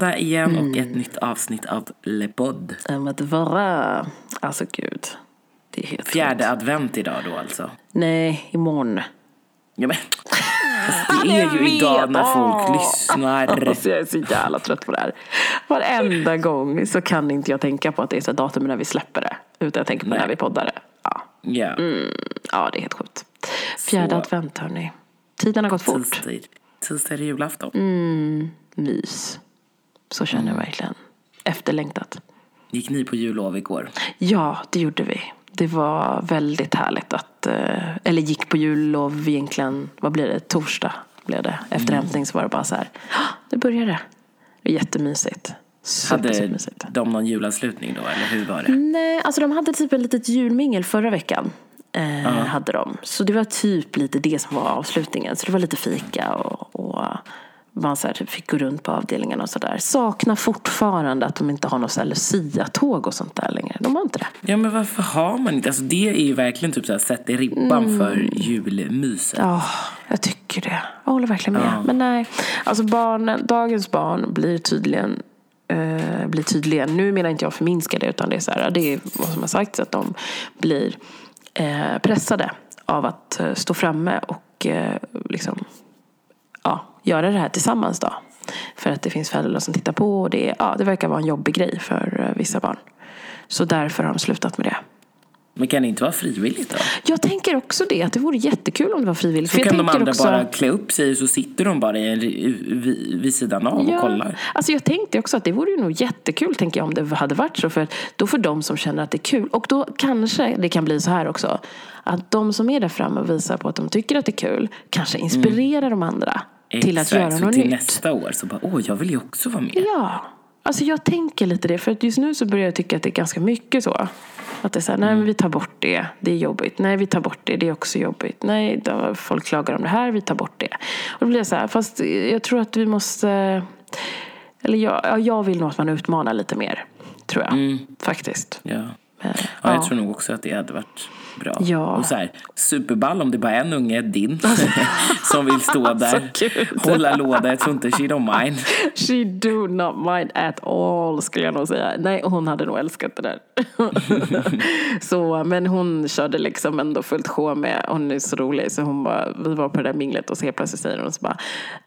söndag igen och ett nytt avsnitt av Le Pod. Att vara. Alltså gud. Det är helt Fjärde sjukt. advent idag då alltså. Nej, imorgon. Ja, men, fast det är ju idag när folk lyssnar. Alltså, jag är så jävla trött på det här. Varenda gång så kan inte jag tänka på att det är så datum när vi släpper det. Utan jag tänker på Nej. när vi poddar det. Ja, Ja, ja det är helt sjukt. Fjärde Så- advent hörni. Tiden har gått fort. tisdag, är det julafton. Mys. Så känner jag verkligen. Efterlängtat. Gick ni på jullov igår? Ja, det gjorde vi. Det var väldigt härligt att, eh, eller gick på jullov egentligen, vad blir det, torsdag blev det. Efter hämtning så var det bara så här, "Ah, det började. Det var jättemysigt. Super, Hade de någon julavslutning då, eller hur var det? Nej, alltså de hade typ ett litet julmingel förra veckan. Eh, hade de. Så det var typ lite det som var avslutningen. Så det var lite fika och, och man så här, typ fick gå runt på avdelningen och sådär. Saknar fortfarande att de inte har något Lucia-tåg och sånt där längre. De har inte det. Ja, men varför har man inte? Alltså det är ju verkligen typ så här, sätter ribban för julmyset. Ja, jag tycker det. Jag håller verkligen med. Men nej, alltså barnen, dagens barn blir tydligen eh, blir tydligen, nu menar inte jag förminska det utan det är så här, det är vad som har sagts att de blir eh, pressade av att eh, stå framme och eh, liksom ja, göra det här tillsammans då. För att det finns föräldrar som tittar på och det, ja, det verkar vara en jobbig grej för eh, vissa barn. Så därför har de slutat med det. Men kan det inte vara frivilligt då? Jag tänker också det, att det vore jättekul om det var frivilligt. Så För kan de andra också- bara klä upp sig och så sitter de bara i vid, sidan av och kollar. Alltså jag tänkte också att det vore ju nog jättekul tänker jag om det hade varit så. För då får de som känner att det är kul. Och då kanske det kan bli så här också. Att de som är där framme och visar på att de tycker att det är kul. Kanske inspirerar de andra. Till att göra så något till nytt. nästa år så bara, åh jag vill ju också vara med. Ja, alltså jag tänker lite det. För att just nu så börjar jag tycka att det är ganska mycket så. Att det är så här, nej men vi tar bort det, det är jobbigt. Nej vi tar bort det, det är också jobbigt. Nej, då, folk klagar om det här, vi tar bort det. Och då blir det så här, fast jag tror att vi måste... Eller jag, ja, jag vill nog att man utmanar lite mer, tror jag. Faktiskt. Ja. Men, Ja, jag tror nog också att det hade varit bra. Ja. Och så här, superball om det bara är en unge, din, som vill stå där, hålla låda. Jag tror inte she don't mind. She do not mind at all skulle jag nog säga. Nej, hon hade nog älskat det där. så, men hon körde liksom ändå fullt sjå med, hon är så rolig så hon bara, vi var på det där minglet och så helt plötsligt säger hon så bara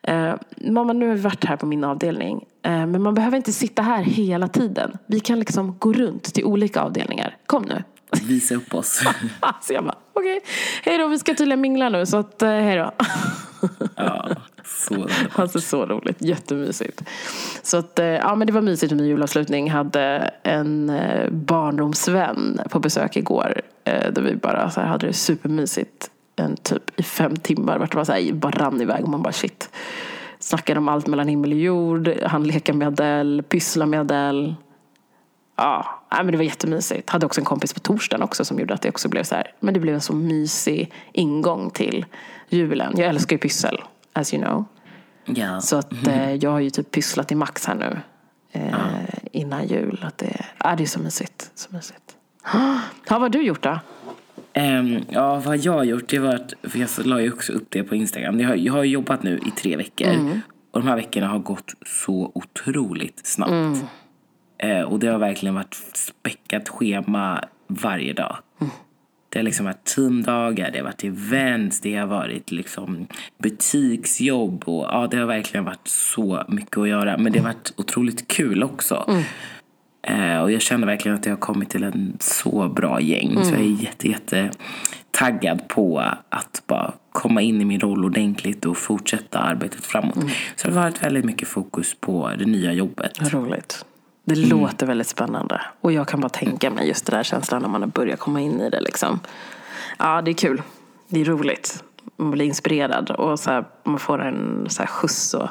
eh, Mamma nu har vi varit här på min avdelning eh, men man behöver inte sitta här hela tiden. Vi kan liksom gå runt till olika avdelningar. Kom nu. Visa upp oss. Så jag bara, okej, hej då, vi ska tydligen mingla nu så att, eh, hej då. Ja, så underbart. Alltså så roligt, jättemysigt. Så att, eh, ja men det var mysigt med min julavslutning. Hade en eh, barndomsvän på besök igår. Där vi bara så här, hade det supermysigt. En typ i fem timmar. Vart det var så här, bara rann iväg och man bara shit. Snackade om allt mellan himmel och jord. Han leka med Adele, pyssla med Adele. Ja, men det var jättemysigt. Hade också en kompis på torsdagen också som gjorde att det också blev så här. Men det blev en så mysig ingång till julen. Jag älskar ju pyssel, as you know. Ja. Så att eh, jag har ju typ pysslat i max här nu. Eh, Innan jul. Att det, ja, det är så mysigt. Så mysigt. Ja, vad har du gjort då? Ehm, ja, vad jag har gjort, det var att, för jag la ju också upp det på Instagram. Jag har, jag har jobbat nu i tre veckor. Mm. Och de här veckorna har gått så otroligt snabbt. Eh, och det har verkligen varit späckat schema varje dag. Det har liksom varit teamdagar, det har varit events, det har varit liksom butiksjobb. Och, ja, det har verkligen varit så mycket att göra. Men det har varit otroligt kul också. Eh, och jag känner verkligen att jag har kommit till en så bra gäng. Så jag är jätte, jätte taggad på att bara komma in i min roll ordentligt och fortsätta arbetet framåt. Så det har varit väldigt mycket fokus på det nya jobbet. Roligt. Det låter väldigt spännande. Och jag kan bara tänka mig just det där känslan när man har börjat komma in i det liksom. Ja, det är kul. Det är roligt. Man blir inspirerad och så här, man får en så här skjuts och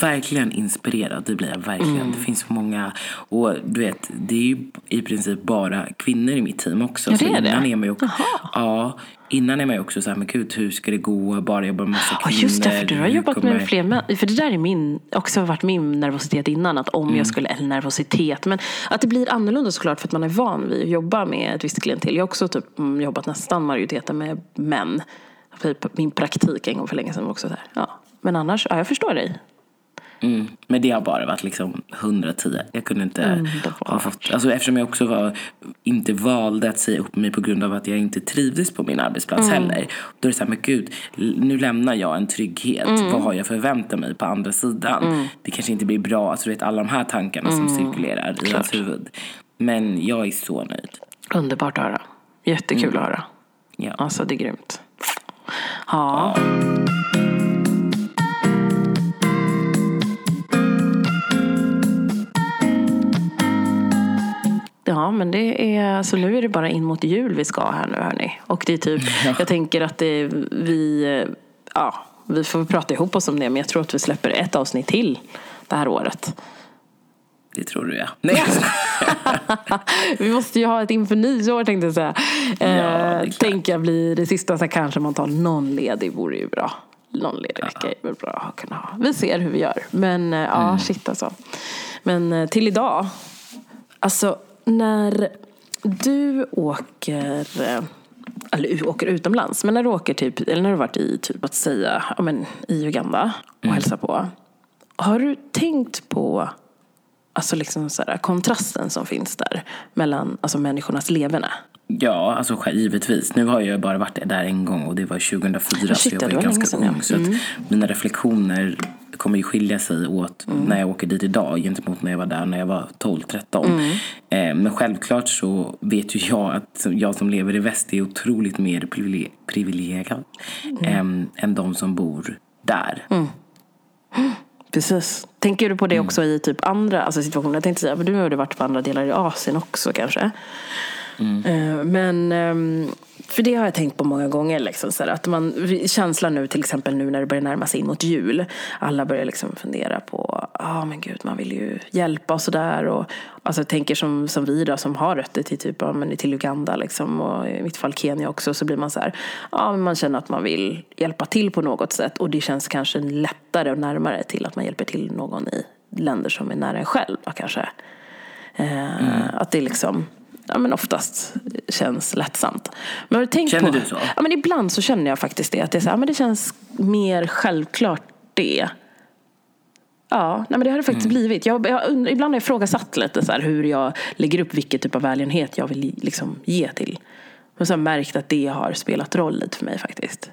Verkligen inspirerad, det blir jag verkligen. Mm. Det finns så många, och du vet, det är ju i princip bara kvinnor i mitt team också. Ja, det så är det? innan är man ju också, ja, innan är man ju också så här, men gud hur ska det gå, bara jobba med massa Ja kvinnor. just det, för du har jobbat kommer- med fler män. För det där är min, också varit min nervositet innan. Att om jag skulle, eller nervositet, men att det blir annorlunda såklart för att man är van vid att jobba med ett visst klientel. Jag har också typ mm, jobbat nästan majoriteten med män. Min praktik en gång för länge sedan var också så här. Ja. Men annars, ja jag förstår dig. Mm. Men det har bara varit liksom 110. Jag kunde inte Underbart. ha fått... Alltså eftersom jag också var, inte valde att säga upp mig på grund av att jag inte trivdes på min arbetsplats heller. Då är det så här, men gud, nu lämnar jag en trygghet. Vad har jag förväntat mig på andra sidan? Det kanske inte blir bra. Alltså du vet alla de här tankarna som cirkulerar i ens huvud. Men jag är så nöjd. Underbart att höra. Jättekul att höra. Ja. Alltså det är grymt. Ja. Ja, men det är, så nu är det bara in mot jul vi ska här nu hörni. Och det är typ, jag tänker att det, vi, ja, vi får prata ihop oss om det, men jag tror att vi släpper ett avsnitt till det här året. Det tror du ja. Nej. Vi måste ju ha ett inför nyår tänkte jag säga. är Eh, tänker jag blir det sista så kanske man tar någon ledig vore ju bra. Någon ledig vecka är väl bra att kunna ha. Vi ser hur vi gör. Men eh, ja, Mm. shit alltså. Men eh, till idag. Alltså när du åker eller åker utomlands, men när du åker typ, eller när du varit i typ att säga, ja men i Uganda och Mm. hälsar på. Har du tänkt på alltså liksom så här, kontrasten som finns där mellan alltså människornas leverne? Ja, alltså givetvis. Nu har jag bara varit där en gång och det var 2004 shit, så ja, jag var var ganska. Mm. ung. Så att mina reflektioner kommer ju skilja sig åt Mm. när jag åker dit idag gentemot när jag var där när jag var 12-13. Mm. Eh, men självklart så vet ju jag att jag som lever i väst är otroligt mer privile- privilegierad Mm. em, än de som bor där. Precis. Tänker du på det också i typ andra alltså situationer? Jag tänkte säga, men du har ju varit på andra delar i Asien också kanske. Eh, Men, ehm, för det har jag tänkt på många gånger. Liksom, så att man, känslan nu till exempel nu när det börjar närma sig in mot jul. Alla börjar liksom fundera på, ja ah, men gud man vill ju hjälpa och sådär. Alltså, jag tänker som, som vi då som har rötter till, typ, men till Uganda liksom, och i mitt fall Kenya också. Så blir man så här, ja men man känner att man vill hjälpa till på något sätt. Och det känns kanske lättare och närmare till att man hjälper till någon i länder som är nära en själv då, kanske. Eh, Att det liksom ja, men oftast känns lättsamt. Men har du tänkt Känner på, du så? Ja, men ibland så känner jag faktiskt det. Att det, är så här, men det känns mer självklart det. Ja, nej, men det har det faktiskt blivit. Jag, jag, ibland har jag ifrågasatt lite så här, hur jag lägger upp vilken typ av välgörenhet jag vill liksom, ge till. Men så har jag märkt att det har spelat roll lite för mig faktiskt.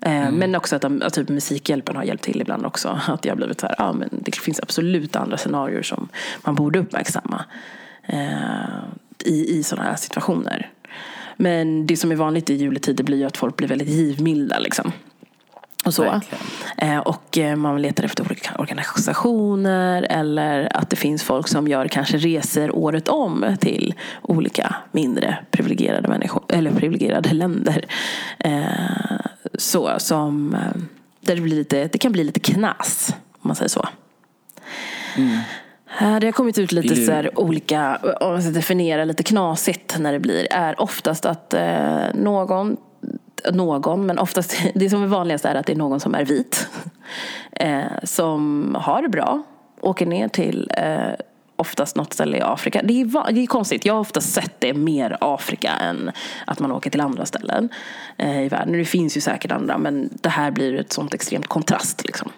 Eh, Men också att, att typ Musikhjälpen har hjälpt till ibland också. Att jag har blivit så här, ja men det finns absolut andra scenarier som man borde uppmärksamma. Eh, I, i sådana här situationer. Men det som är vanligt i juletider blir ju att folk blir väldigt givmilda liksom. Och så. Eh, och eh, man letar efter olika organisationer eller att det finns folk som gör kanske resor året om till olika mindre privilegierade människor eller privilegierade länder. Eh, så som där det, blir lite, det kan bli lite knas om man säger så. Eh, Det har kommit ut lite så här olika, om man ska definiera lite knasigt när det blir, är oftast att eh, någon, någon, men oftast, det som är vanligast är att det är någon som är vit. Eh, som har det bra, åker ner till eh, oftast något ställe i Afrika. Det är, det är konstigt, jag har oftast sett det mer Afrika än att man åker till andra ställen eh, i världen. Det finns ju säkert andra, men det här blir ett sånt extremt kontrast. Liksom.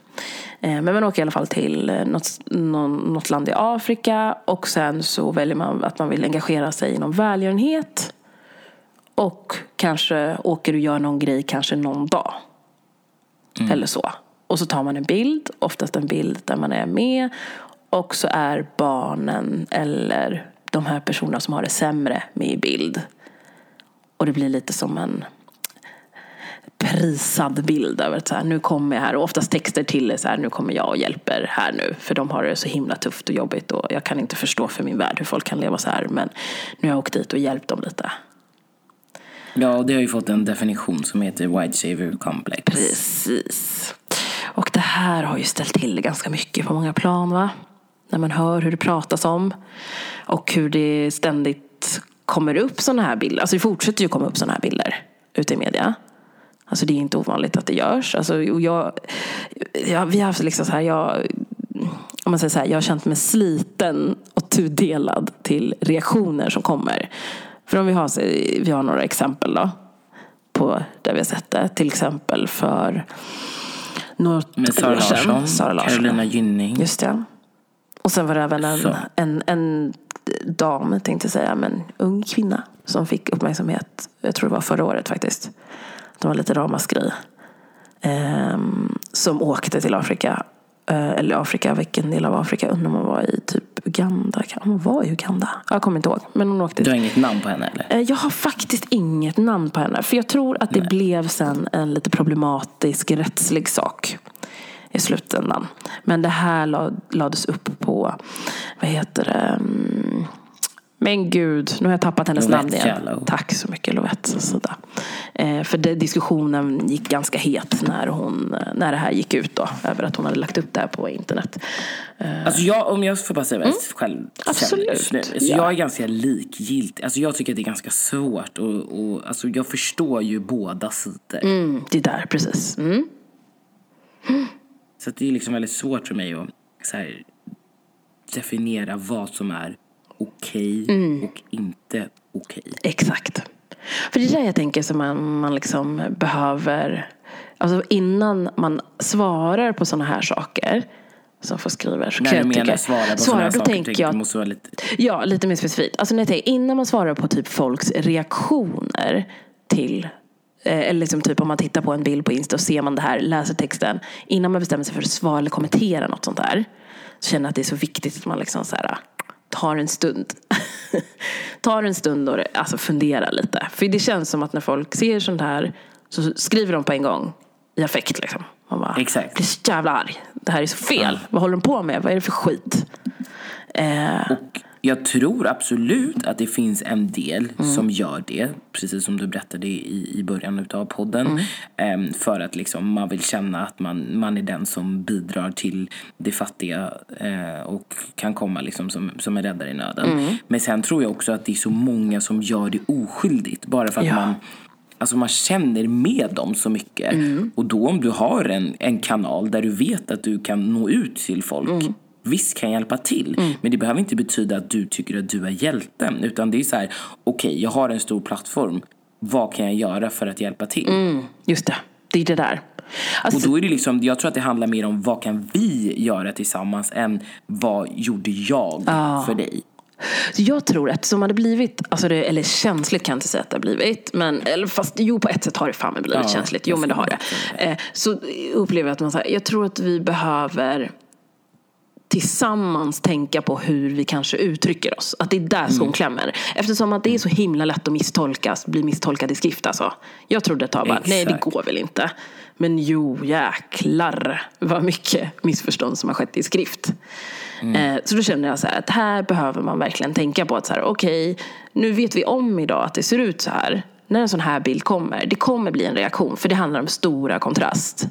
Eh, Men man åker i alla fall till eh, något, någon, något land i Afrika och sen så väljer man att man vill engagera sig inom välgörenhet. Och kanske åker och gör någon grej kanske någon dag. Eller så. Och så tar man en bild, oftast en bild där man är med. Och så är barnen eller de här personerna som har det sämre med i bild. Och det blir lite som en prisad bild över att så här, nu kommer jag här. Och oftast texter till så här, nu kommer jag och hjälper här nu. För de har det så himla tufft och jobbigt. Och jag kan inte förstå för min värld hur folk kan leva så här. Men nu har jag åkt dit och hjälpt dem lite. Ja, och det har ju fått en definition som heter White Savior Complex. Precis. Och det här har ju ställt till ganska mycket på många plan va? När man hör hur det pratas om. Och hur det ständigt kommer upp sådana här bilder. Alltså det fortsätter ju komma upp sådana här bilder ute i media. Alltså det är inte ovanligt att det görs. Alltså, och jag, jag, vi har haft liksom så här, jag, om man säger så här, jag har känt mig sliten och tudelad till reaktioner som kommer. För om vi har, vi har några exempel då på där vi har sett det. Till exempel för något Med Sara år sedan. Larsson, Sara Larsson. Carolina Gynning. Just det. Och sen var det även en, Så. en, en dam, tänkte jag säga, men ung kvinna som fick uppmärksamhet, jag tror det var förra året faktiskt. Det var lite ramaskri. Ehm, som åkte till Afrika. Eh, eller Afrika, vilken del av Afrika? Undrar om hon var i typ Uganda. Kan hon var i Uganda? Jag kommer inte ihåg. Men hon åkte Du har inget namn på henne eller? Eh, Jag har faktiskt inget namn på henne. För jag tror att det blev sen en lite problematisk rättslig sak i slutändan. Men det här la- lades upp på, vad heter det? Mm, Men gud, nu har jag tappat hennes Lovette namn igen. Jallow. Tack så mycket Lovette. Sida. Eh, för det, diskussionen gick ganska het när, hon, när det här gick ut då. Över att hon hade lagt upp det här på internet. Eh, Alltså jag, om jag får bara säga jag själv Absolut, nu. Alltså ja. Jag är ganska likgiltig. Alltså jag tycker att det är ganska svårt. Och, och, alltså jag förstår ju båda sidor. mm, det där, precis. Mm. Så det är liksom väldigt svårt för mig att så här, definiera vad som är okej Mm. och inte okej. Exakt. För det är det jag tänker som man, man liksom behöver, alltså innan man svarar på sådana här saker som får skriva så När du menar svara på sådana här saker, tänker jag måste vara lite... Ja, lite mer specifikt. Alltså när jag tänker, innan man svarar på typ folks reaktioner till eh, eller liksom typ om man tittar på en bild på Insta och ser man det här, läser texten. Innan man bestämmer sig för att svara eller kommentera något sånt där. Så känner jag att det är så viktigt att man liksom så här, tar en stund. tar en stund och alltså funderar lite. För det känns som att när folk ser sånt här så skriver de på en gång i affekt liksom. Man bara Exakt. blir så jävla arg. Det här är så fel. Vad håller de på med? Vad är det för skit? Eh, Och jag tror absolut att det finns en del Mm. som gör det, precis som du berättade i, i början av podden. Mm. Ehm, för att liksom man vill känna att man, man är den som bidrar till det fattiga eh, och kan komma liksom som, som en räddare i nöden. Mm. Men sen tror jag också att det är så många som gör det oskyldigt. Bara för att Ja. man Alltså man känner med dem så mycket. Mm. Och då om du har en, en kanal där du vet att du kan nå ut till folk. Mm. Visst kan hjälpa till. Men det behöver inte betyda att du tycker att du är hjälten. Utan det är så här, okej jag har en stor plattform. Vad kan jag göra för att hjälpa till? Just det, det är det där. Och Alltså, då är det liksom, jag tror att det handlar mer om vad kan vi göra tillsammans än vad gjorde jag för dig? jag tror att som hade blivit, alltså det, eller känsligt kan jag inte säga att det har blivit, men eller fast jo på ett sätt har det fan blivit Ja, känsligt, jo jag men det har det. Eh, så upplever jag att man säger, jag tror att vi behöver tillsammans tänka på hur vi kanske uttrycker oss. Att det är där skon Mm. klämmer. Eftersom att det är så himla lätt att misstolkas, bli misstolkad i skrift alltså. Jag trodde ett tag bara, nej det går väl inte. Men jo, jäklar vad mycket missförstånd som har skett i skrift. Eh, Så då kände jag så här att här behöver man verkligen tänka på att så här, okej, nu vet vi om idag att det ser ut så här. När en sån här bild kommer, det kommer bli en reaktion för det handlar om stora kontrast.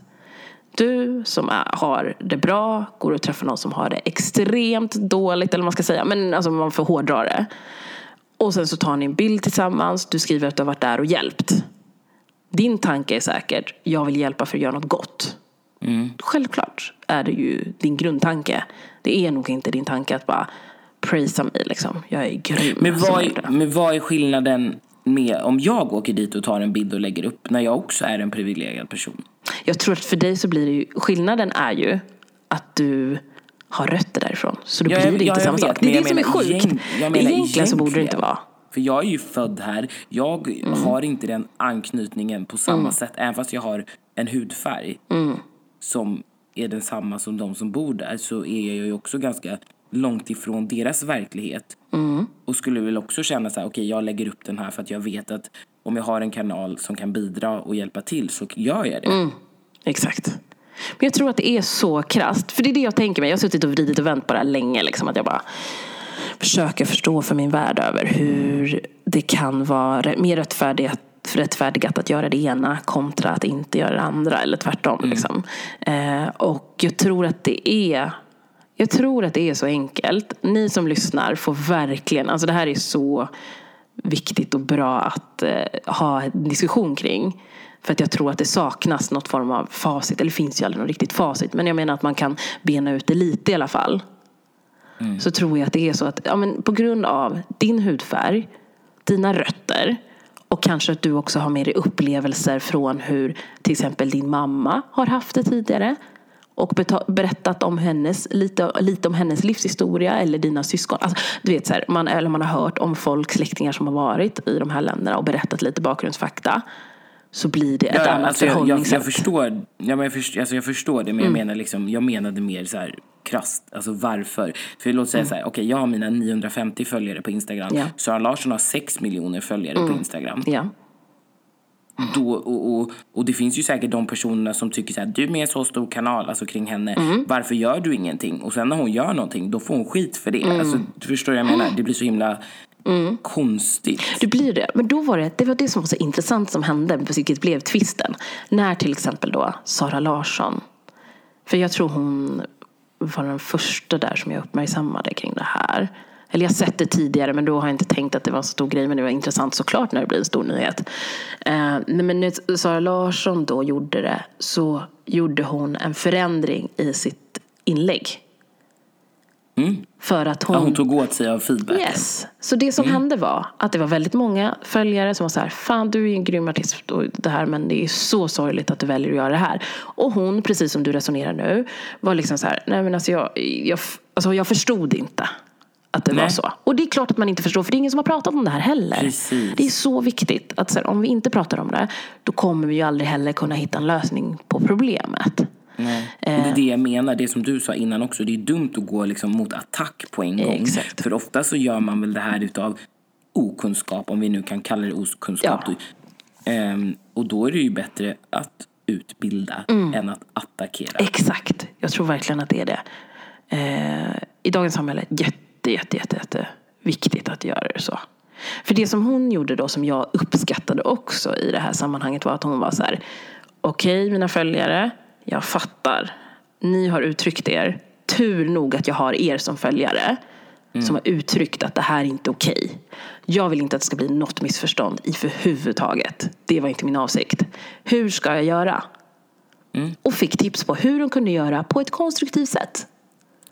Du som är, har det bra går och träffar någon som har det extremt dåligt, eller vad man ska säga, men alltså man får hårdra det. Och sen så tar ni en bild tillsammans, du skriver att du har varit där och hjälpt. Din tanke är säkert, jag vill hjälpa för att göra något gott. Självklart är det ju din grundtanke. Det är nog inte din tanke att bara prisa mig liksom. Jag är grym. Men vad, är, men vad är skillnaden med om jag åker dit och tar en bild och lägger upp när jag också är en privilegierad person? Jag tror att för dig så blir det ju, skillnaden är ju att du har rötter därifrån. Så då Ja, blir det ja, inte samma vet, sak. Det är det som är sjukt. egent- jag menar Egentligen så borde det inte egentligen. vara. För jag är ju född här. Jag Mm. har inte den anknytningen på samma sätt. Även fast jag har en hudfärg Mm. som är densamma som de som bor där så är jag ju också ganska långt ifrån deras verklighet. Mm. Och skulle väl också känna så här, okej jag lägger upp den här för att jag vet att om jag har en kanal som kan bidra och hjälpa till så gör jag det. Mm. Exakt. Men jag tror att det är så krasst. För det är det jag tänker mig. Jag har suttit och vridit och vänt på det här länge. Liksom, att jag bara försöker förstå för min värld över hur det kan vara mer rättfärdigt rättfärdigat att göra det ena kontra att inte göra det andra eller tvärtom. Liksom. Eh, och jag tror att det är jag tror att det är så enkelt. Ni som lyssnar får verkligen, alltså det här är så viktigt och bra att eh, ha en diskussion kring. För att jag tror att det saknas något form av facit, eller finns ju aldrig något riktigt facit. Men jag menar att man kan bena ut det lite i alla fall. Så tror jag att det är så att ja, men på grund av din hudfärg, dina rötter Och kanske att du också har med dig upplevelser från hur till exempel din mamma har haft det tidigare. Och berättat om hennes, lite, lite om hennes livshistoria eller dina syskon. Alltså, du vet, så här, man, eller man har hört om folk, släktingar som har varit i de här länderna och berättat lite bakgrundsfakta så blir det ett ja, annat alltså förhållningssätt. Jag, jag, förstår, ja, men jag, förstår, alltså jag förstår det, men mm. jag, menar liksom, jag menade mer så här krasst, alltså varför? För låt säga mm. så här, okej okay, jag har mina 950 följare på Instagram, ja. Sara Larsson har 6 miljoner följare mm. på Instagram. Ja. Då, och, och, och, det finns ju säkert de personerna som tycker så här, du är med en så stor kanal alltså kring henne, mm. varför gör du ingenting? Och sen när hon gör någonting, då får hon skit för det. Mm. Alltså, du förstår vad jag menar? Det blir så himla Mm. Konstigt. Det blir det. Men då var det, det var det som var så intressant som hände, vilket blev tvisten. När till exempel då Sara Larsson, för jag tror hon var den första där som jag uppmärksammade kring det här. Eller jag har sett det tidigare men då har jag inte tänkt att det var en stor grej. Men det var intressant såklart när det blev en stor nyhet. Eh, men när Sara Larsson då gjorde det så gjorde hon en förändring i sitt inlägg. Mm. För att hon... Ja, hon tog åt sig av feedbacken. Yes. Så det som mm. hände var att det var väldigt många följare som var så här, fan du är en grym artist och det här men det är så sorgligt att du väljer att göra det här. Och hon, precis som du resonerar nu, var liksom så här, nej men alltså jag, jag, alltså jag förstod inte att det Nej. var så. Och det är klart att man inte förstår, för det är ingen som har pratat om det här heller. Precis. Det är så viktigt att här, om vi inte pratar om det, då kommer vi ju aldrig heller kunna hitta en lösning på problemet. Nej. Och det är det jag menar, det som du sa innan också. Det är dumt att gå liksom mot attack på en gång. Exakt. För ofta så gör man väl det här utav okunskap, om vi nu kan kalla det okunskap. Ja. Um, och då är det ju bättre att utbilda mm. än att attackera. Exakt, jag tror verkligen att det är det. Uh, I dagens samhälle, jätte, jätte, jätte, jätte viktigt att göra det så. För det som hon gjorde då, som jag uppskattade också i det här sammanhanget, var att hon var så här, okej okay, mina följare, jag fattar. Ni har uttryckt er. Tur nog att jag har er som följare. Mm. Som har uttryckt att det här är inte okej. Okay. Jag vill inte att det ska bli något missförstånd i förhuvudtaget. Det var inte min avsikt. Hur ska jag göra? Mm. Och fick tips på hur hon kunde göra på ett konstruktivt sätt.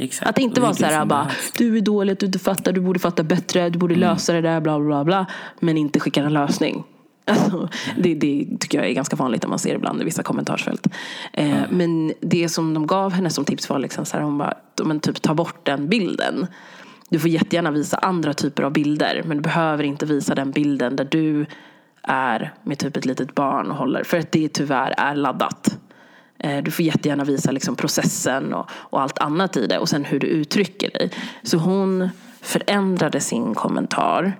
Exakt. Att inte var så här bara, du är dålig, du inte fattar, du borde fatta bättre, du borde mm. lösa det där, bla bla bla. Men inte skicka en lösning. Alltså, det, det, tycker jag är ganska vanligt när man ser ibland i vissa kommentarsfält. Eh, mm. Men det som de gav henne som tips var liksom så här, hon bara, men typ ta bort den bilden. Du får jättegärna visa andra typer av bilder men du behöver inte visa den bilden där du är med typ ett litet barn och håller. För att det tyvärr är laddat. Eh, du får jättegärna visa liksom processen och, och allt annat i det och sen hur du uttrycker dig. Så hon förändrade sin kommentar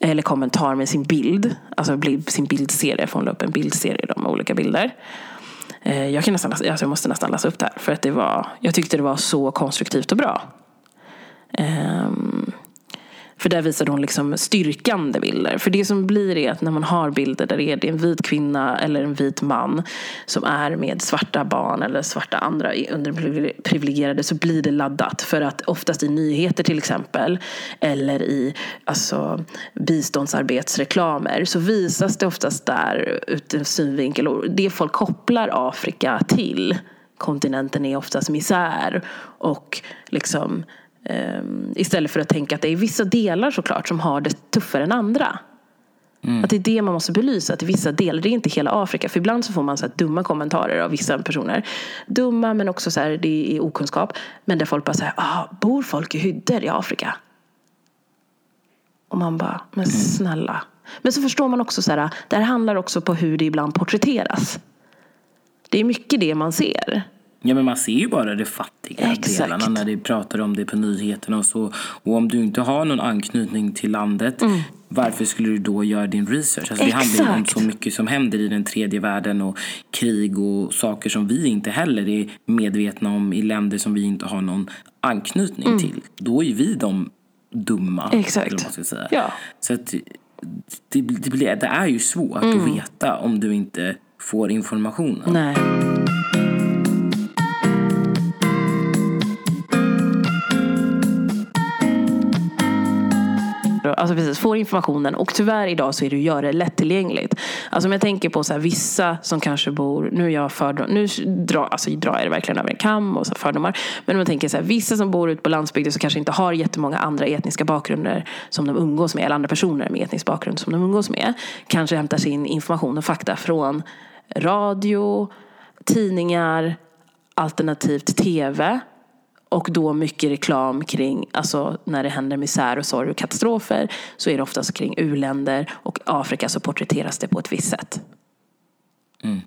eller kommentar med sin bild, alltså sin bildserie, för hon la upp en bildserie med olika bilder. Eh, jag, kan nästan, alltså jag måste nästan läsa upp det här, för att det var, jag tyckte det var så konstruktivt och bra. Ehm, för där visade hon liksom styrkande bilder. För det som blir är att när man har bilder där det är en vit kvinna eller en vit man som är med svarta barn eller svarta andra underprivilegierade så blir det laddat. För att oftast i nyheter till exempel eller i alltså, biståndsarbetsreklamer så visas det oftast där ur synvinkel och det folk kopplar Afrika till kontinenten är oftast misär och liksom istället för att tänka att det är vissa delar såklart som har det tuffare än andra. Mm. Att det är det man måste belysa, att vissa delar, det är inte hela Afrika. För ibland så får man så dumma kommentarer av vissa personer. Dumma men också så här, det är okunskap. Men där folk bara säger, ah, bor folk i hyddor i Afrika? Och man bara, men mm. snälla. Men så förstår man också så här, det här handlar också på hur det ibland porträtteras. Det är mycket det man ser. Ja, men man ser ju bara de fattiga Exakt. delarna när de pratar om det på nyheterna och så. Och om du inte har någon anknytning till landet, mm. varför skulle du då göra din research? Alltså, det handlar ju om så mycket som händer i den tredje världen och krig och saker som vi inte heller är medvetna om i länder som vi inte har någon anknytning mm. till. Då är vi de dumma. Exakt. Eller vad man ska säga. Ja. Så att det, det, det är ju svårt mm. att veta om du inte får informationen. Nej. Alltså precis, får informationen och tyvärr idag så är det att göra det lättillgängligt. Alltså om jag tänker på så här, vissa som kanske bor, nu är jag fördom, nu drar, alltså, drar jag det verkligen över en kam och så fördomar. Men om man tänker så här, vissa som bor ute på landsbygden som kanske inte har jättemånga andra etniska bakgrunder som de umgås med, eller andra personer med etnisk bakgrund som de umgås med, kanske hämtar sin information och fakta från radio, tidningar, alternativt tv och då mycket reklam kring, alltså när det händer misär och sorg och katastrofer så är det oftast kring uländer och Afrika så porträtteras det på ett visst sätt. Mm.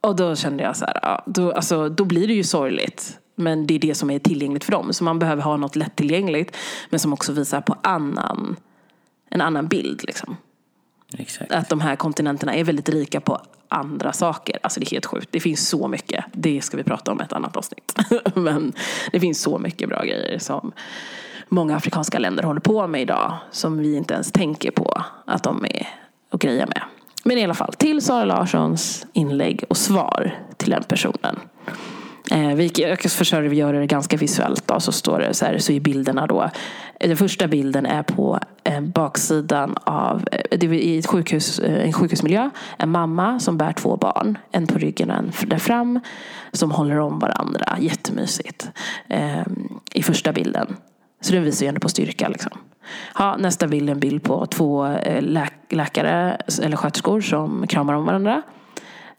Och då kände jag så här, ja, då, alltså, då blir det ju sorgligt. Men det är det som är tillgängligt för dem. Så man behöver ha något lättillgängligt men som också visar på annan, en annan bild. Liksom. Exakt. Att de här kontinenterna är väldigt rika på andra saker. Alltså det är helt sjukt. Det finns så mycket. Det ska vi prata om i ett annat avsnitt. Men det finns så mycket bra grejer som många afrikanska länder håller på med idag. Som vi inte ens tänker på att de är och grejer med. Men i alla fall, till Sara Larssons inlägg och svar till den personen. Eh, vi, jag försöker göra det ganska visuellt. Då, så står det så här, så är bilderna då. Den första bilden är på eh, baksidan av, eh, det är i ett sjukhus, eh, en sjukhusmiljö. En mamma som bär två barn. En på ryggen och en där fram. Som håller om varandra. Jättemysigt. Eh, I första bilden. Så den visar ju ändå på styrka. Liksom. Ja, nästa bild är en bild på två eh, läk läkare eller sköterskor som kramar om varandra.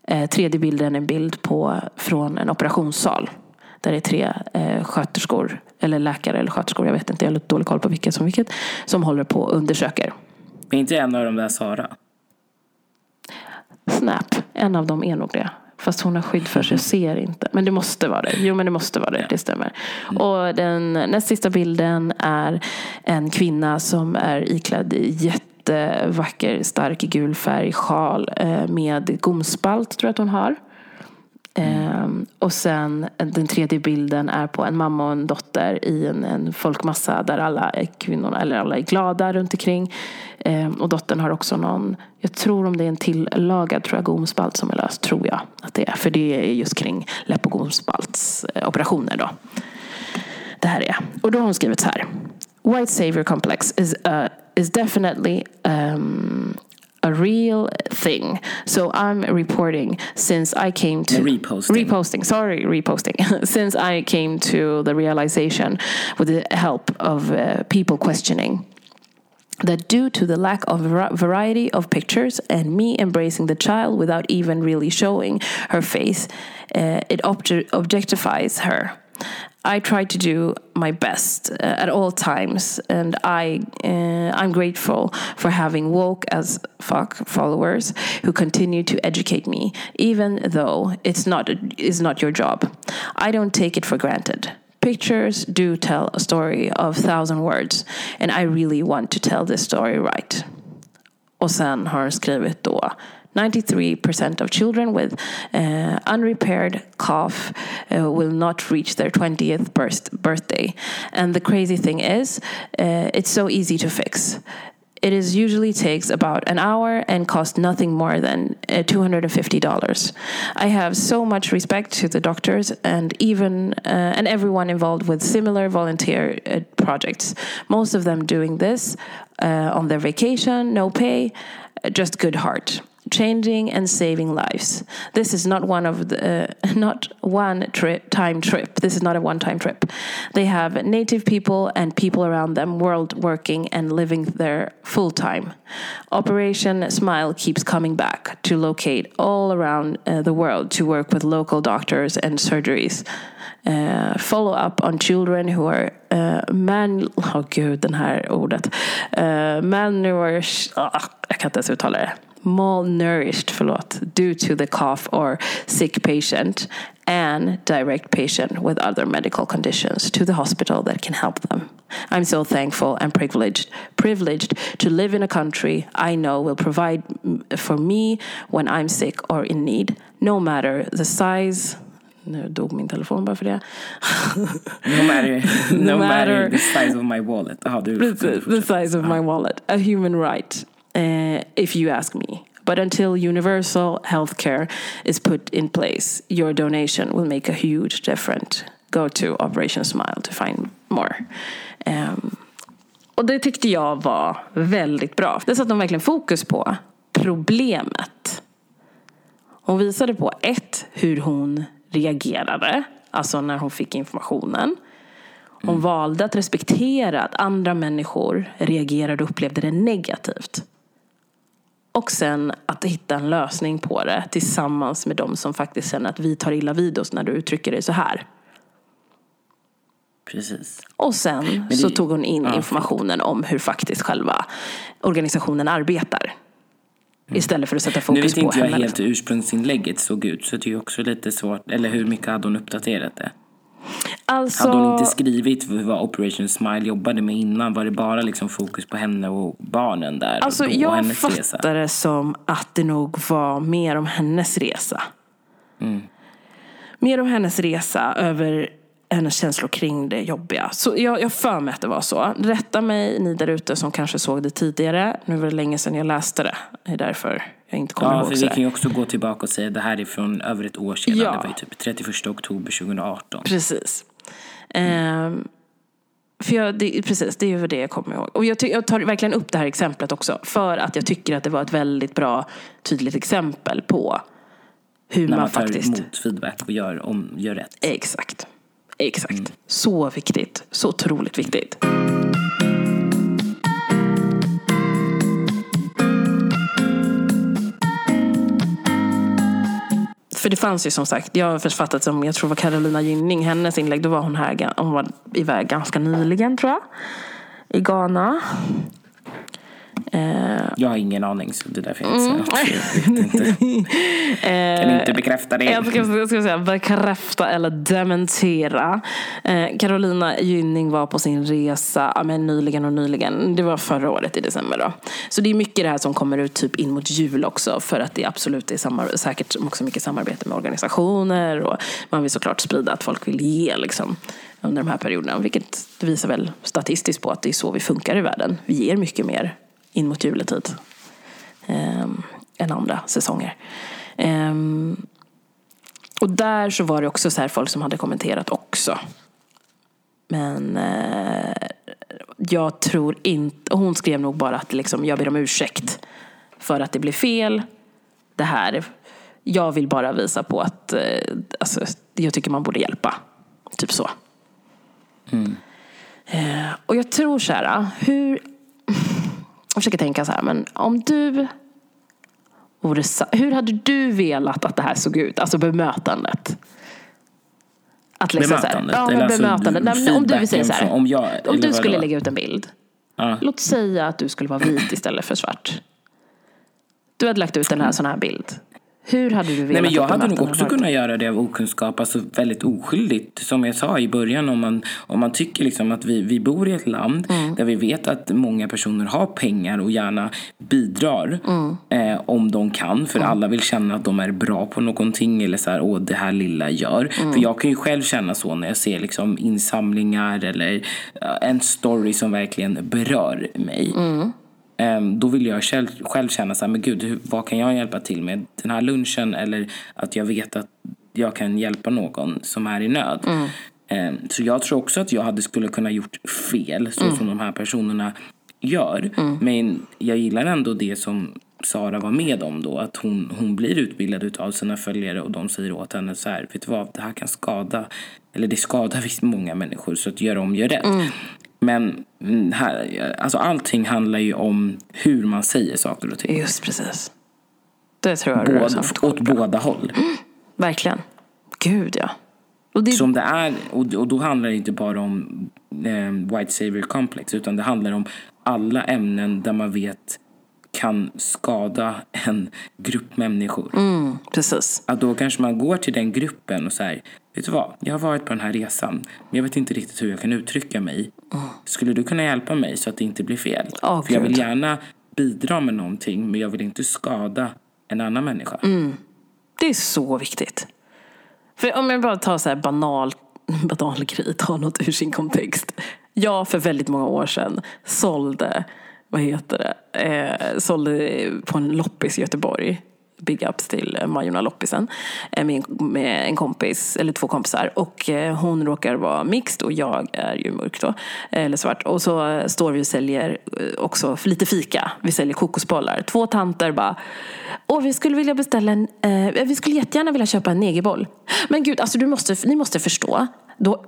Eh, tredje bilden är en bild på, från en operationssal. Där det är tre eh, sköterskor, eller läkare eller sköterskor, jag vet inte, jag har dålig koll på vilket som vilket, som håller på och undersöker. Är inte en av dem där Sara? Snap, en av dem är nog det. Fast hon har skydd för sig, jag ser inte. Men det måste vara det. Jo men det måste vara det, det stämmer. Och den näst sista bilden är en kvinna som är iklädd i jättevacker, stark gul färg, sjal eh, med gomspalt tror jag att hon har. Mm. och sen den tredje bilden är på en mamma och en dotter i en, en folkmassa där alla är kvinnorna, eller alla är glada runt omkring. Ehm, och dottern har också någon, jag tror om det är en tillagad tror jag, gomspalt som är lös. tror jag att det är. För det är just kring läpp och gomspaltsoperationer då. Det här är. Och då har hon skrivit så här. White savior complex is, uh, is definitely um, a real thing. So I'm reporting since I came to reposting. Reposting, sorry, reposting. since I came to the realization with the help of uh, people questioning that due to the lack of variety of pictures and me embracing the child without even really showing her face, uh, it objectifies her. I try to do my best uh, at all times, and I uh, I'm grateful for having woke as fuck followers who continue to educate me, even though it's not is not your job. I don't take it for granted. Pictures do tell a story of thousand words, and I really want to tell this story right. Och sen har han skrivit då 93% of children with uh, unrepaired cough uh, will not reach their 20th birth- birthday. And the crazy thing is, uh, it's so easy to fix. It is usually takes about an hour and costs nothing more than uh, $250. I have so much respect to the doctors and even uh, and everyone involved with similar volunteer uh, projects. Most of them doing this uh, on their vacation, no pay, just good heart changing and saving lives. This is not one of the uh, not one trip time trip. This is not a one time trip. They have native people and people around them world working and living there full time. Operation Smile keeps coming back to locate all around uh, the world to work with local doctors and surgeries. Uh, follow up on children who are uh, man... Oh gud, den här ordet. Uh, malnourished... Oh, jag kan inte uttala det malnourished förlåt, due to the cough or sick patient and direct patient with other medical conditions to the hospital that can help them. I'm so thankful and privileged privileged to live in a country I know will provide for me when I'm sick or in need, no matter the size nu dog min telefon bara för det. no matter, no, no matter, the size of my wallet. Aha, du, the, the size of my wallet. A human right uh, if you ask me. But until universal healthcare is put in place, your donation will make a huge difference. Go to Operation Smile to find more. Um, Och det tyckte jag var väldigt bra. Det satte de verkligen fokus på problemet. Hon visade på ett, hur hon reagerade. Alltså när hon fick informationen. Hon mm. valde att respektera att andra människor reagerade och upplevde det negativt. Och sen att hitta en lösning på det tillsammans med de som faktiskt känner att vi tar illa vid oss när du uttrycker dig så här. Precis. Och sen det, så tog hon in ja, informationen om hur faktiskt själva organisationen arbetar. Mm. Istället för att sätta fokus på henne. Nu vet inte jag helt hur ursprungsinlägget såg ut så det är också lite svårt. Eller hur mycket hade hon uppdaterat det? Alltså... Hade hon inte skrivit vad Operation Smile jobbade med innan? Var det bara liksom fokus på henne och barnen där? Alltså då, jag fattar det som att det nog var mer om hennes resa. Mm. Mer om hennes resa över hennes känslor kring det jobbiga. Så jag, jag för mig att det var så. Rätta mig ni där ute som kanske såg det tidigare. Nu var det länge sedan jag läste det. Det är därför jag inte kommer ja, ihåg för Vi kan ju också gå tillbaka och säga att det här är från över ett år sedan. Ja. Det var ju typ 31 oktober 2018. Precis. Mm. Um, för jag, det, precis, det är ju det jag kommer ihåg. Och jag, jag, tar verkligen upp det här exemplet också. För att jag tycker att det var ett väldigt bra, tydligt exempel på hur När man, man tar faktiskt... emot feedback och gör, om, gör rätt. Exakt. Exakt. Mm. Så viktigt. Så otroligt viktigt. För det fanns ju som sagt, jag har författat som, jag tror det var Carolina Gynning, hennes inlägg, då var hon här, hon var iväg ganska nyligen tror jag. I Ghana. Eh, jag har ingen aning, så det är därför jag inte säger mm. inte. kan inte bekräfta det. Jag ska, jag ska säga bekräfta eller dementera. Eh, Carolina Gynning var på sin resa men nyligen och nyligen. Det var förra året i december. Då. Så det är mycket det här som kommer ut typ in mot jul också. För att det absolut är samar- säkert också mycket samarbete med organisationer. Och man vill såklart sprida att folk vill ge liksom under de här perioderna. Vilket visar väl statistiskt på att det är så vi funkar i världen. Vi ger mycket mer in mot juletid eh, än andra säsonger. Eh, och där så var det också så här folk som hade kommenterat också. Men eh, jag tror inte, hon skrev nog bara att liksom, jag ber om ursäkt för att det blev fel. Det här, jag vill bara visa på att eh, alltså, jag tycker man borde hjälpa. Typ så. Mm. Eh, och jag tror så här, hur jag försöker tänka så här, men om du vore, hur hade du velat att det här såg ut? Alltså bemötandet. Att liksom bemötandet? Här, ja, men alltså bemötandet. Nej, om du säga så här, om, jag, om du skulle lägga ut en bild. Ja. Låt säga att du skulle vara vit istället för svart. Du hade lagt ut en här, sån här bild. Hur hade du velat Nej, men Jag hade nog också kunnat göra det av okunskap, alltså väldigt oskyldigt. Som jag sa i början, om man, om man tycker liksom att vi, vi bor i ett land mm. där vi vet att många personer har pengar och gärna bidrar mm. eh, om de kan. För mm. alla vill känna att de är bra på någonting eller så här, åh det här lilla gör. Mm. För jag kan ju själv känna så när jag ser liksom insamlingar eller uh, en story som verkligen berör mig. Mm. Ehm, då vill jag själv, själv känna så här, men gud, vad kan jag hjälpa till med? Den här lunchen eller att jag vet att jag kan hjälpa någon som är i nöd. Mm. Ehm, så jag tror också att jag hade skulle kunna gjort fel, så mm. som de här personerna gör. Mm. Men jag gillar ändå det som Sara var med om då, att hon, hon blir utbildad av sina följare och de säger åt henne så här, vet du vad, det här kan skada, eller det skadar visst många människor så att gör om, gör rätt. Men mm, här, alltså allting handlar ju om hur man säger saker och ting. Just precis. Det tror jag Båda, du Åt båda håll. Mm, verkligen. Gud ja. Och det... Som det är, och, och då handlar det inte bara om eh, White Savior Complex utan det handlar om alla ämnen där man vet kan skada en grupp människor. Mm, precis. Att då kanske man går till den gruppen och säger Vet du vad? Jag har varit på den här resan men jag vet inte riktigt hur jag kan uttrycka mig. Skulle du kunna hjälpa mig så att det inte blir fel? Oh, För jag vill gärna bidra med någonting men jag vill inte skada en annan människa. Mm. Det är så viktigt. För om jag bara tar så här banal, banal grej, tar något ur sin kontext. Jag för väldigt många år sedan sålde vad heter det, eh, sålde på en loppis i Göteborg big ups till eh, Majorna Loppisen eh, med, en kompis, eller två kompisar. Och eh, hon råkar vara mixed och jag är ju mörk då, eller svart. Och så står vi och säljer också lite fika. Vi säljer kokosbollar. Två tanter bara, åh vi skulle vilja beställa en, eh, vi skulle jättegärna vilja köpa en negerboll. Men gud, alltså du måste, ni måste förstå då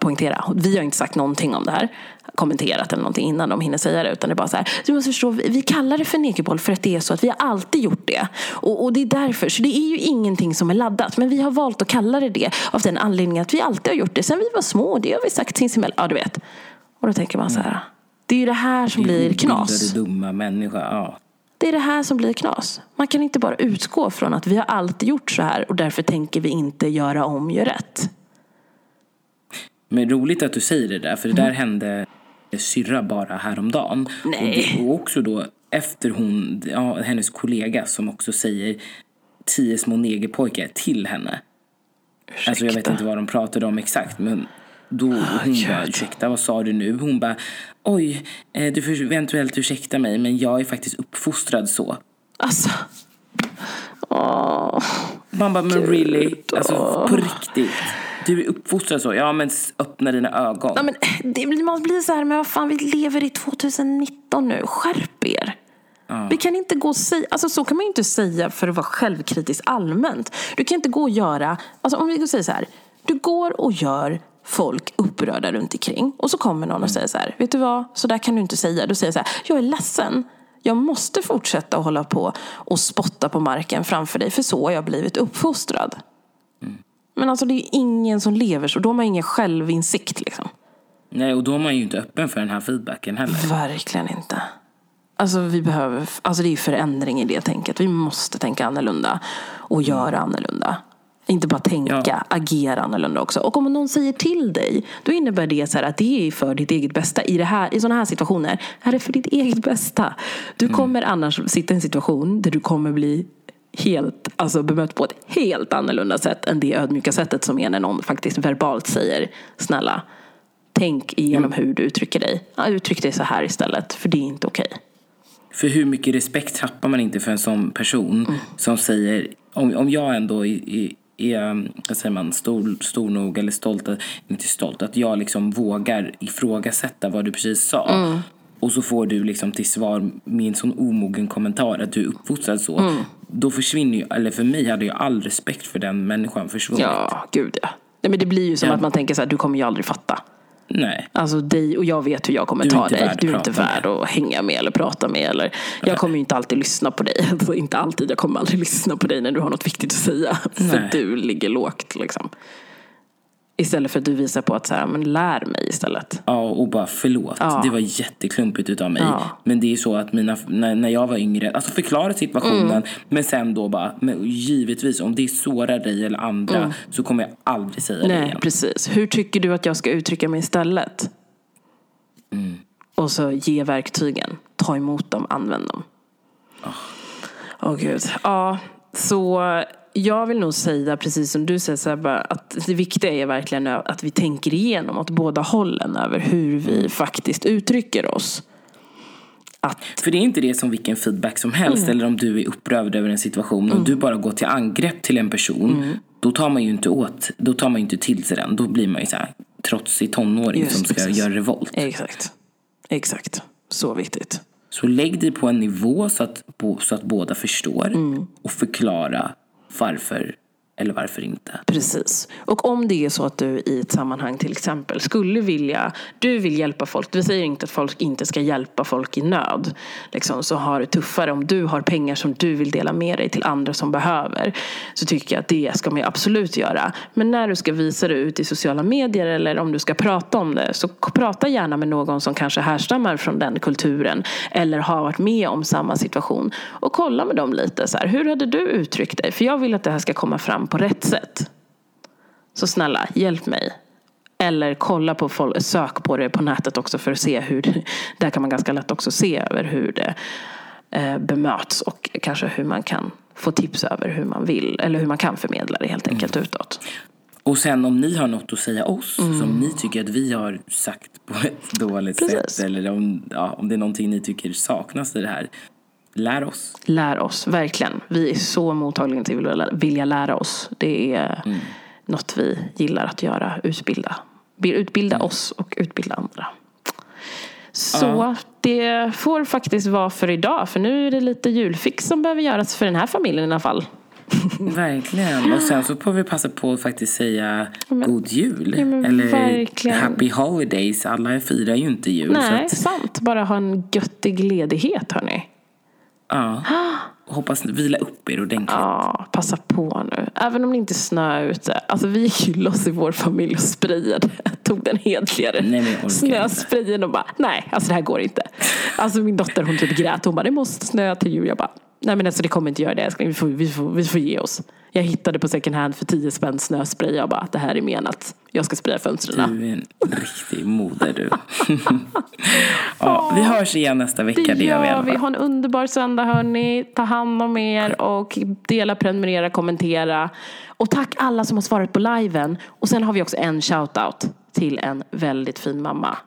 poängtera, vi har inte sagt någonting om det här, kommenterat eller någonting innan de hinner säga det, utan det är bara så här, du måste förstå, vi kallar det för negerboll för att det är så att vi har alltid gjort det. Och, och, det är därför, så det är ju ingenting som är laddat, men vi har valt att kalla det det av den anledningen att vi alltid har gjort det sen vi var små, det har vi sagt sinsemellan, ja du vet. Och då tänker man så här, det är ju det här som blir knas. Det dumma människa, ja. Det är det här som blir knas. Man kan inte bara utgå från att vi har alltid gjort så här och därför tänker vi inte göra om, gör rätt. Men roligt att du säger det där, för det där mm. hände syrra bara häromdagen. Nej. Och, och också då efter hon, ja, hennes kollega som också säger tio små negerpojkar till henne. Ursäkta. Alltså jag vet inte vad de pratade om exakt men då oh, hon bara ursäkta vad sa du nu? Hon bara oj eh, du får eventuellt ursäkta mig men jag är faktiskt uppfostrad så. Alltså. Åh. Man bara men really? Alltså på riktigt. Du är uppfostrad så. Ja, men öppna dina ögon. Ja, men det, man blir så här, men vad fan, vi lever i 2019 nu. Skärp er. Vi kan inte gå och säga, alltså så kan man ju inte säga för att vara självkritisk allmänt. Du kan inte gå och göra, alltså om vi säger så här. Du går och gör folk upprörda runt omkring och så kommer någon och mm. säger så här, vet du vad, så där kan du inte säga. Du säger så här, jag är ledsen. Jag måste fortsätta hålla på och spotta på marken framför dig för så har jag blivit uppfostrad. Men alltså det är ingen som lever så. Då har man ingen självinsikt liksom. Nej, och då är man ju inte öppen för den här feedbacken heller. Verkligen inte. Alltså vi behöver, alltså det är förändring i det tänket. Vi måste tänka annorlunda och göra mm. annorlunda. Inte bara tänka, ja. agera annorlunda också. Och om någon säger till dig, då innebär det så att det är för ditt eget bästa. I, det här, i sådana här situationer är det för ditt eget bästa. Du mm. kommer annars sitta i en situation där du kommer bli helt, alltså bemött på ett helt annorlunda sätt än det ödmjuka sättet som är när någon faktiskt verbalt säger snälla, tänk igenom mm. hur du uttrycker dig. Ja, uttryck dig så här istället, för det är inte okej. Okay. För hur mycket respekt tappar man inte för en sån person mm. som säger, om, om jag ändå är, är vad säger man, stor, stor nog eller stolt, inte stolt, att jag liksom vågar ifrågasätta vad du precis sa. Mm. Och så får du liksom till svar med en sån omogen kommentar att du är uppfostrad så. Mm. Då försvinner ju, eller för mig hade jag all respekt för den människan försvunnit. Ja, gud ja. Nej, men det blir ju som ja. att man tänker så här, du kommer ju aldrig fatta. Nej. Alltså dig, och jag vet hur jag kommer ta dig. Du är inte värd att hänga med eller prata med. Eller, jag kommer ju inte alltid lyssna på dig. Alltså, inte alltid, jag kommer aldrig lyssna på dig när du har något viktigt att säga. Nej. För du ligger lågt liksom. Istället för att du visar på att så här, men lär mig istället. Ja, och bara förlåt. Ja. Det var jätteklumpigt utav mig. Ja. Men det är så att mina, när, när jag var yngre, alltså förklara situationen. Mm. Men sen då bara, men givetvis om det sårar dig eller andra mm. så kommer jag aldrig säga Nej, det igen. precis. Hur tycker du att jag ska uttrycka mig istället? Mm. Och så ge verktygen. Ta emot dem, använd dem. Åh oh. oh, gud. Ja, så jag vill nog säga, precis som du säger, så att det viktiga är verkligen att vi tänker igenom åt båda hållen över hur vi faktiskt uttrycker oss. Att... För det är inte det som vilken feedback som helst mm. eller om du är upprörd över en situation och mm. du bara går till angrepp till en person. Mm. Då tar man ju inte åt, då tar man inte till sig den. Då blir man ju så här trotsig tonåring Just, som ska precis. göra revolt. Exakt. Exakt. Så viktigt. Så lägg dig på en nivå så att, så att båda förstår mm. och förklara varför eller varför inte. Precis. Och om det är så att du i ett sammanhang till exempel skulle vilja, du vill hjälpa folk, vi säger inte att folk inte ska hjälpa folk i nöd, liksom, så har det tuffare, om du har pengar som du vill dela med dig till andra som behöver, så tycker jag att det ska man absolut göra. Men när du ska visa det ut i sociala medier eller om du ska prata om det, så prata gärna med någon som kanske härstammar från den kulturen eller har varit med om samma situation och kolla med dem lite, så här, hur hade du uttryckt dig? För jag vill att det här ska komma fram på rätt sätt. Så snälla, hjälp mig. Eller kolla på folk, sök på det på nätet också för att se hur det, där kan man ganska lätt också se över hur det eh, bemöts och kanske hur man kan få tips över hur man vill eller hur man kan förmedla det helt enkelt mm. utåt. Och sen om ni har något att säga oss mm. som ni tycker att vi har sagt på ett dåligt Precis. sätt eller om, ja, om det är någonting ni tycker saknas i det här lär oss. Lär oss, verkligen. Vi är så mottagliga till att vilja lära oss. Det är mm. något vi gillar att göra, utbilda. Utbilda mm. oss och utbilda andra. Så ja. det får faktiskt vara för idag. För nu är det lite julfix som behöver göras för den här familjen i alla fall. Verkligen. Och sen så får vi passa på att faktiskt säga men, god jul. Ja, Eller verkligen. happy holidays. Alla firar ju inte jul. Nej, att... sant. Bara ha en göttig ledighet hörni. Ja. Hoppas ni vila upp er ordentligt. Ja, passa på nu. Även om det inte snö ute. Alltså vi gick ju loss i vår familj och sprayade. Tog den hedligare snösprayen och bara, nej, alltså det här går inte. Alltså min dotter hon typ grät. Hon bara, det måste snöa till jul. Jag bara, Nej men alltså det kommer inte göra det. Vi får, vi, får, vi får ge oss. Jag hittade på second hand för 10 spänn snöspray. Jag bara, det här är menat. Jag ska spraya fönstren. Du är en riktig moder du. ja, vi hörs igen nästa vecka. Det gör vi. vi. Ha en underbar söndag hörni. Ta hand om er och dela, prenumerera, kommentera. Och tack alla som har svarat på liven. Och sen har vi också en shoutout till en väldigt fin mamma.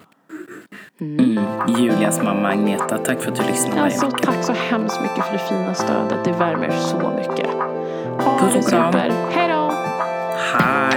Mm. mm. Julias mamma Agneta, tack för att du lyssnade alltså, varje. Tack så hemskt mycket för det fina stödet. Det värmer så mycket. Ha Puss och kram. Hej då! Hej!